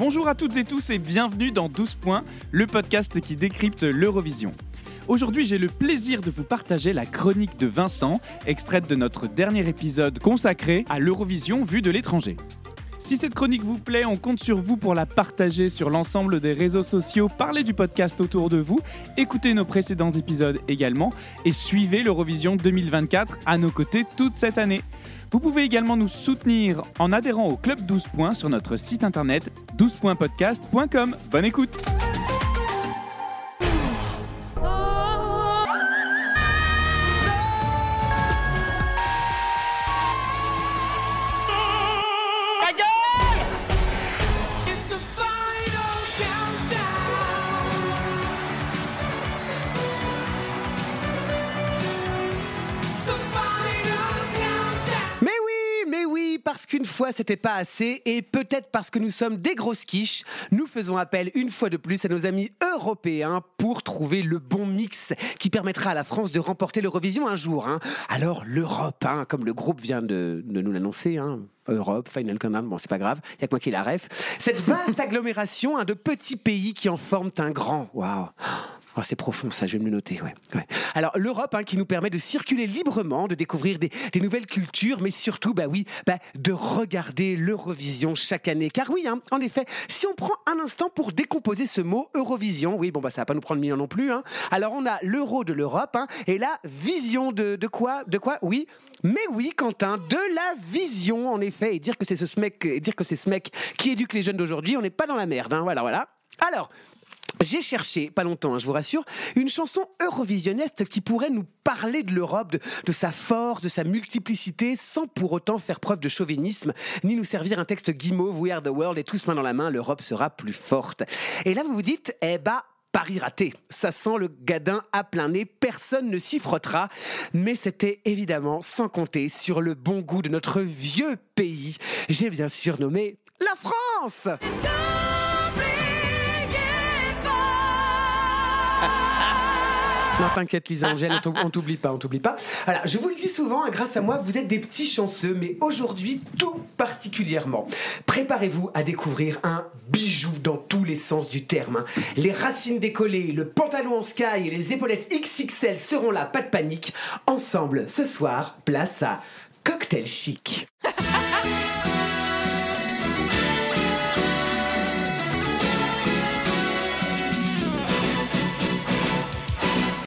Bonjour à toutes et tous et bienvenue dans 12 points, le podcast qui décrypte l'Eurovision. Aujourd'hui, j'ai le plaisir de vous partager la chronique de Vincent, extraite de notre dernier épisode consacré à l'Eurovision vue de l'étranger. Si cette chronique vous plaît, on compte sur vous pour la partager sur l'ensemble des réseaux sociaux, parler du podcast autour de vous, écoutez nos précédents épisodes également et suivez l'Eurovision 2024 à nos côtés toute cette année. Vous pouvez également nous soutenir en adhérant au Club 12 points sur notre site internet 12pointpodcast.com. Bonne écoute qu'une fois c'était pas assez, et peut-être parce que nous sommes des grosses quiches, nous faisons appel une fois de plus à nos amis européens pour trouver le bon mix qui permettra à la France de remporter l'Eurovision un jour. hein. Alors l'Europe, hein, comme le groupe vient de, nous l'annoncer, hein, Europe, Final Countdown, bon c'est pas grave, il y a que moi qui la ref. Cette vaste agglomération de petits pays qui en forment un grand. Waouh Oh, c'est profond ça, je vais me le noter. Ouais. Alors l'Europe hein, qui nous permet de circuler librement, de découvrir des, nouvelles cultures, mais surtout, bah oui, bah, de regarder l'Eurovision chaque année. Car oui, hein, en effet, si on prend un instant pour décomposer ce mot Eurovision, oui, bon bah ça va pas nous prendre mille non plus. Hein. Alors on a l'euro de l'Europe hein, et la vision de, de quoi De quoi Oui. Mais oui, Quentin, de la vision, en effet, et dire que c'est ce mec, dire que c'est ce mec qui éduque les jeunes d'aujourd'hui, on n'est pas dans la merde, hein, voilà, voilà. Alors, j'ai cherché, pas longtemps, hein, je vous rassure, une chanson eurovisionniste qui pourrait nous parler de l'Europe, de, sa force, de sa multiplicité, sans pour autant faire preuve de chauvinisme, ni nous servir un texte guimauve, We are the world, et tous main dans la main, l'Europe sera plus forte. Et là, vous vous dites, eh bah, Paris raté. Ça sent le gadin à plein nez, personne ne s'y frottera. Mais c'était évidemment sans compter sur le bon goût de notre vieux pays. J'ai bien sûr nommé la France Non, t'inquiète, Lisa Angèle, on t'ou- on t'oublie pas, on t'oublie pas. Voilà, je vous le dis souvent, grâce à moi, vous êtes des petits chanceux, mais aujourd'hui, tout particulièrement. Préparez-vous à découvrir un bijou dans tous les sens du terme. hein. Les racines décollées, le pantalon en sky et les épaulettes XXL seront là, pas de panique. Ensemble, ce soir, place à Cocktail Chic.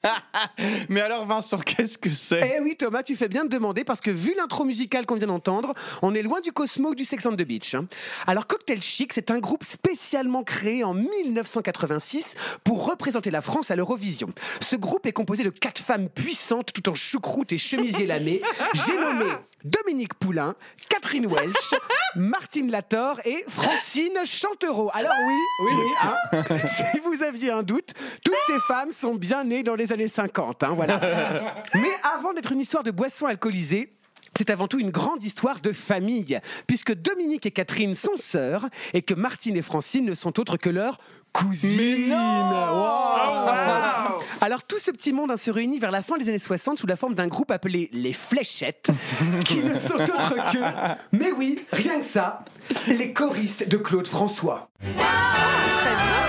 Mais alors Vincent, qu'est-ce que c'est? Eh oui Thomas, tu fais bien de demander parce que vu l'intro musicale qu'on vient d'entendre, on est loin du Cosmo du Sex on the Beach. hein. Alors Cocktail Chic, c'est un groupe spécialement créé en 1986 pour représenter la France à l'Eurovision. Ce groupe est composé de quatre femmes puissantes tout en choucroute et chemisier lamé. J'ai nommé Dominique Poulain, Catherine Welch, Martine Lator et Francine Chantereau. Alors oui, oui, oui. hein, si vous aviez un doute, toutes ces femmes sont bien nées dans les années 50. hein, voilà. Mais avant d'être une histoire de boissons alcoolisées, c'est avant tout une grande histoire de famille, puisque Dominique et Catherine sont sœurs et que Martine et Francine ne sont autres que leurs cousines. Wow. Alors tout ce petit monde hein, se réunit vers la fin des années 60 sous la forme d'un groupe appelé les Fléchettes, qui ne sont autres que, mais oui, rien que ça, les choristes de Claude François. Très bien.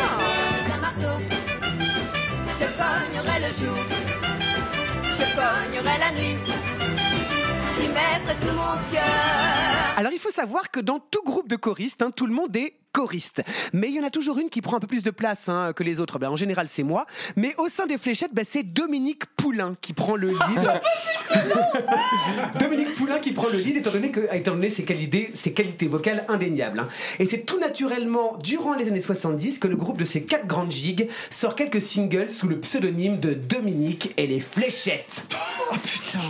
Mon cœur. Alors il faut savoir que dans tout groupe de choristes, hein, tout le monde est choriste. Mais il y en a toujours une qui prend un peu plus de place hein, que les autres. Ben, en général, c'est moi. Mais au sein des fléchettes, ben, c'est Dominique Poulain qui prend le lead. Dominique Poulain qui prend le lead, étant donné, que, étant donné ses, qualités, ses qualités vocales indéniables. hein. Et c'est tout naturellement, durant les années 70, que le groupe de ces quatre grandes gigues sort quelques singles sous le pseudonyme de Dominique et les fléchettes. Oh putain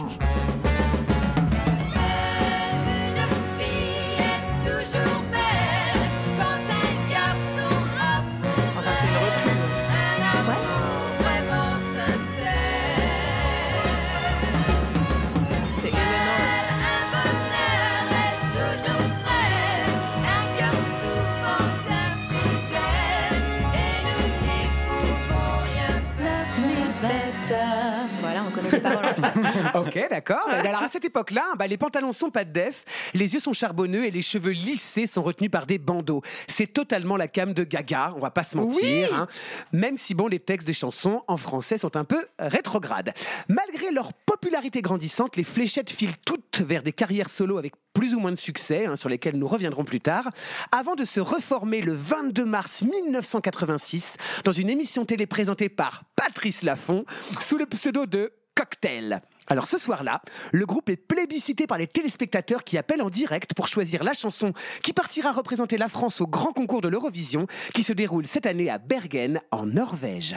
ok, d'accord. Mais alors à cette époque-là, bah, les pantalons sont pas de def, les yeux sont charbonneux et les cheveux lissés sont retenus par des bandeaux. C'est totalement la cam de Gaga, on va pas se mentir. hein. Même si bon, les textes des chansons en français sont un peu rétrogrades. Malgré leur popularité grandissante, les fléchettes filent toutes vers des carrières solo avec plus ou moins de succès, hein, sur lesquels nous reviendrons plus tard, avant de se reformer le 22 mars 1986 dans une émission télé présentée par Patrice Laffont sous le pseudo de Cocktail. Alors ce soir-là, le groupe est plébiscité par les téléspectateurs qui appellent en direct pour choisir la chanson qui partira représenter la France au grand concours de l'Eurovision qui se déroule cette année à Bergen, en Norvège.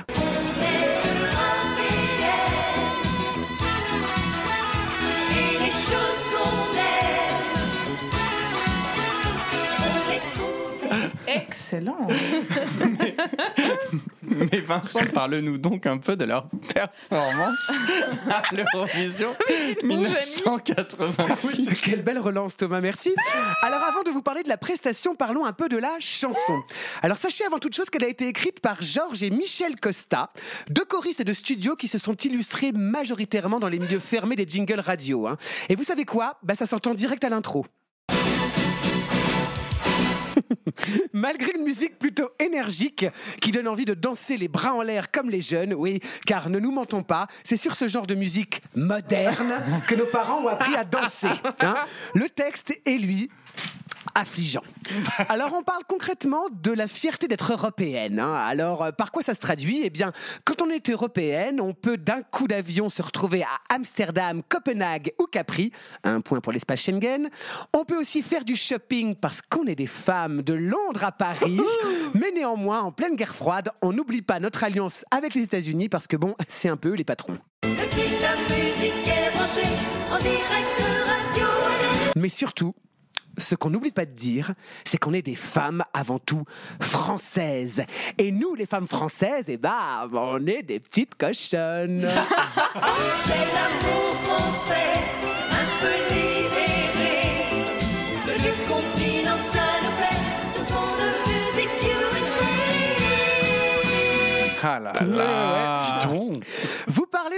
Et les choses qu'on aime, on les trouve Excellent. Mais Vincent, parle-nous donc un peu de leur performance à l'Eurovision 1986. Quelle belle relance Thomas, merci. Alors avant de vous parler de la prestation, parlons un peu de la chanson. Alors sachez avant toute chose qu'elle a été écrite par Georges et Michel Costa, deux choristes de studio qui se sont illustrés majoritairement dans les milieux fermés des jingles radio. hein. Et vous savez quoi? Bah, Ça s'entend direct à l'intro. Malgré une musique plutôt énergique qui donne envie de danser les bras en l'air comme les jeunes, oui, car ne nous mentons pas, c'est sur ce genre de musique moderne que nos parents ont appris à danser. hein. Le texte est lui affligeant. Alors on parle concrètement de la fierté d'être européenne. hein. Alors euh, par quoi ça se traduit? Eh bien, quand on est européenne, on peut d'un coup d'avion se retrouver à Amsterdam, Copenhague ou Capri. Un point pour l'espace Schengen. On peut aussi faire du shopping parce qu'on est des femmes de Londres à Paris. Mais néanmoins, en pleine guerre froide, on n'oublie pas notre alliance avec les États-Unis parce que bon, c'est un peu eux les patrons. Même si la musique est branchée en direct radio Mais surtout, ce qu'on n'oublie pas de dire, c'est qu'on est des femmes avant tout françaises. Et nous, les femmes françaises, eh ben, on est des petites cochonnes. C'est l'amour français, un peu libéré. Le vieux continent, ça nous plaît, ce fond de musique USA. Ah là là, dis donc.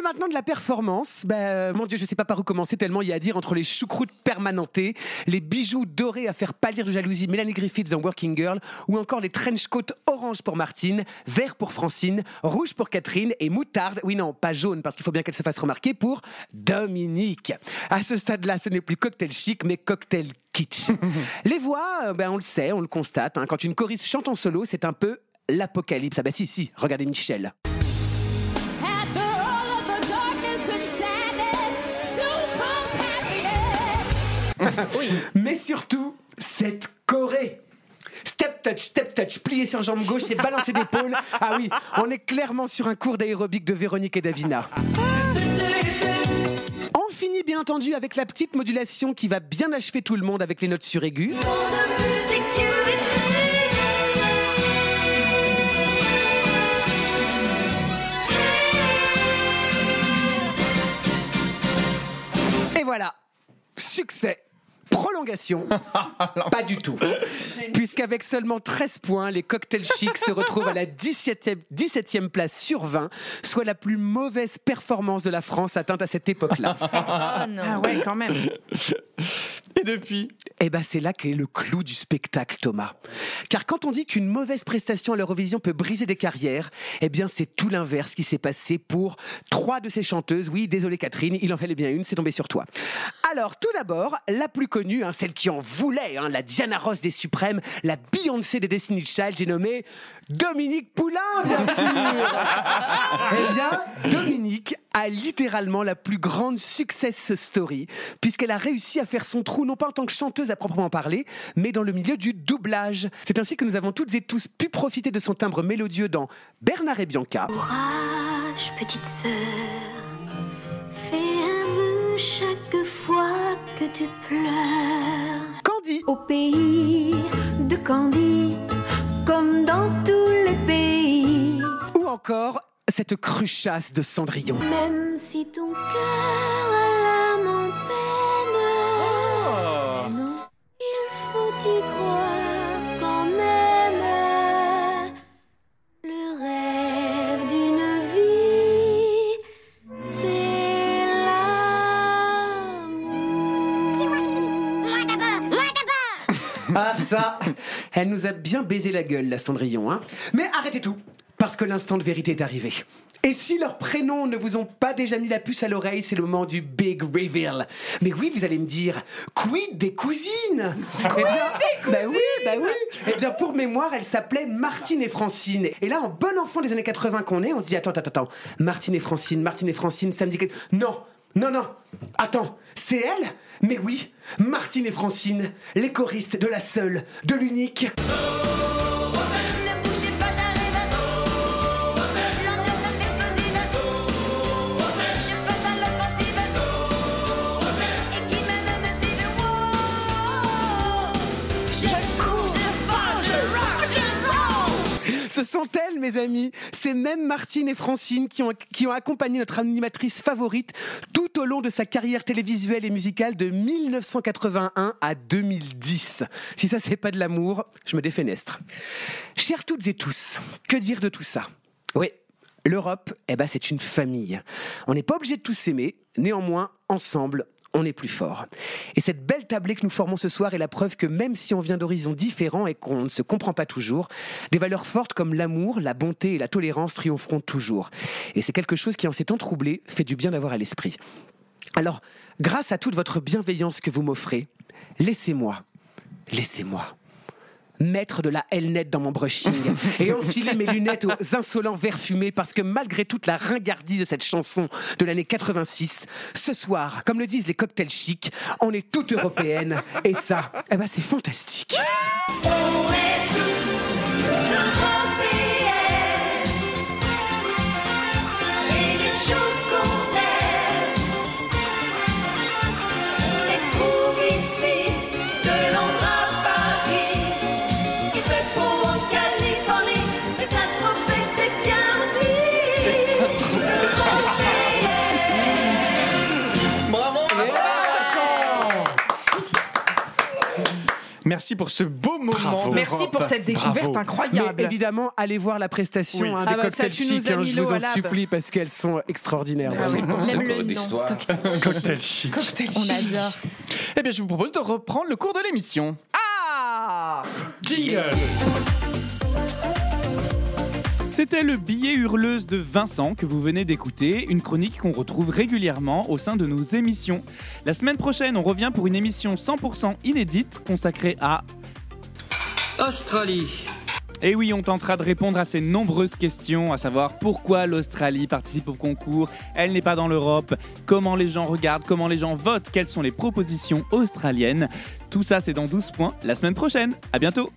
Maintenant de la performance. Ben, euh, mon Dieu, je sais pas par où commencer tellement il y a à dire entre les choucroutes permanentées, les bijoux dorés à faire pâlir de jalousie Mélanie Griffiths dans Working Girl, ou encore les trench coats orange pour Martine, vert pour Francine, rouge pour Catherine et moutarde, oui non, pas jaune parce qu'il faut bien qu'elle se fasse remarquer, pour Dominique. À ce stade-là, ce n'est plus cocktail chic, mais cocktail kitsch. les voix, euh, ben, on le sait, on le constate. hein. quand une choriste chante en solo, c'est un peu l'apocalypse. Ah bah si, si, regardez Michel. Mais surtout, cette Corée. Step touch, step touch, plié sur jambe gauche et balancer d'épaule. Ah oui, on est clairement sur un cours d'aérobic de Véronique et Davina. On finit bien entendu avec la petite modulation qui va bien achever tout le monde avec les notes suraiguës. Prolongation Pas du tout. Puisqu'avec seulement 13 points, les cocktails chics se retrouvent à la 17e, 17e place sur 20, soit la plus mauvaise performance de la France atteinte à cette époque-là. Ah ouais, quand même. Et depuis? Eh ben c'est là qu'est le clou du spectacle, Thomas. Car quand on dit qu'une mauvaise prestation à l'Eurovision peut briser des carrières, eh bien c'est tout l'inverse qui s'est passé pour trois de ces chanteuses. Oui, désolé Catherine, il en fallait bien une, c'est tombé sur toi. Alors tout d'abord, la plus connue, hein, celle qui en voulait, hein, la Diana Ross des Suprêmes, la Beyoncé des Destiny Child, j'ai nommé Dominique Poulain, bien sûr. eh bien, Dominique a littéralement la plus grande success story, puisqu'elle a réussi à faire son trou, non pas en tant que chanteuse à proprement parler, mais dans le milieu du doublage. C'est ainsi que nous avons toutes et tous pu profiter de son timbre mélodieux dans Bernard et Bianca, Courage, petite sœur, fais un vœu chaque fois que tu pleures. Candy, Au pays de Candy, comme dans tous les pays, ou encore cette cruchasse de Cendrillon. Même si ton cœur a l'âme en peine, oh. il faut y croire quand même. Le rêve d'une vie, c'est l'amour. C'est moi qui moi d'abord, moi d'abord. ah ça, elle nous a bien baisé la gueule, la Cendrillon, hein. Mais arrêtez tout parce que l'instant de vérité est arrivé. Et si leurs prénoms ne vous ont pas déjà mis la puce à l'oreille, c'est le moment du big reveal. Mais oui, vous allez me dire, quid des cousines? Quid des cousines Bah oui, bah oui. Eh bien, pour mémoire, elle s'appelait Martine et Francine. Et là, en bon enfant des années 80 qu'on est, on se dit, attends, attends, attends, Martine et Francine, Martine et Francine, ça me dit quelque... Non, non, non, attends, c'est elle? Mais oui, Martine et Francine, les choristes de la seule, de l'unique. Ce sont elles, mes amis, ces mêmes Martine et Francine qui ont, qui ont accompagné notre animatrice favorite tout au long de sa carrière télévisuelle et musicale de 1981 à 2010. Si ça, c'est pas de l'amour, je me défenestre. Chères toutes et tous, que dire de tout ça? Oui, l'Europe, eh ben, c'est une famille. On n'est pas obligé de tous s'aimer, néanmoins, ensemble, on est plus fort. Et cette belle tablée que nous formons ce soir est la preuve que même si on vient d'horizons différents et qu'on ne se comprend pas toujours, des valeurs fortes comme l'amour, la bonté et la tolérance triompheront toujours. Et c'est quelque chose qui, en ces temps troublés, fait du bien d'avoir à l'esprit. Alors, grâce à toute votre bienveillance que vous m'offrez, laissez-moi, laissez-moi mettre de la L-net dans mon brushing et enfiler mes lunettes aux insolents verres fumés parce que malgré toute la ringardise de cette chanson de l'année 86, ce soir, comme le disent les cocktails chics, on est toute européenne et ça, eh ben c'est fantastique. Merci pour ce beau moment. Bravo. Merci pour cette découverte Bravo. incroyable. Mais évidemment, allez voir la prestation Oui. hein, Ah des bah cocktails chics, hein, je vous en supplie parce qu'elles sont extraordinaires. Ah oui, même le nom. histoires. Cocktail chic. Cocktail On adore. Eh bien, je vous propose de reprendre le cours de l'émission. Ah Jingle C'était le billet hurleuse de Vincent que vous venez d'écouter, une chronique qu'on retrouve régulièrement au sein de nos émissions. La semaine prochaine, on revient pour une émission 100% inédite consacrée à Australie. Et oui, on tentera de répondre à ces nombreuses questions, à savoir pourquoi l'Australie participe au concours, elle n'est pas dans l'Europe, comment les gens regardent, comment les gens votent, quelles sont les propositions australiennes. Tout ça, c'est dans 12 points la semaine prochaine. À bientôt!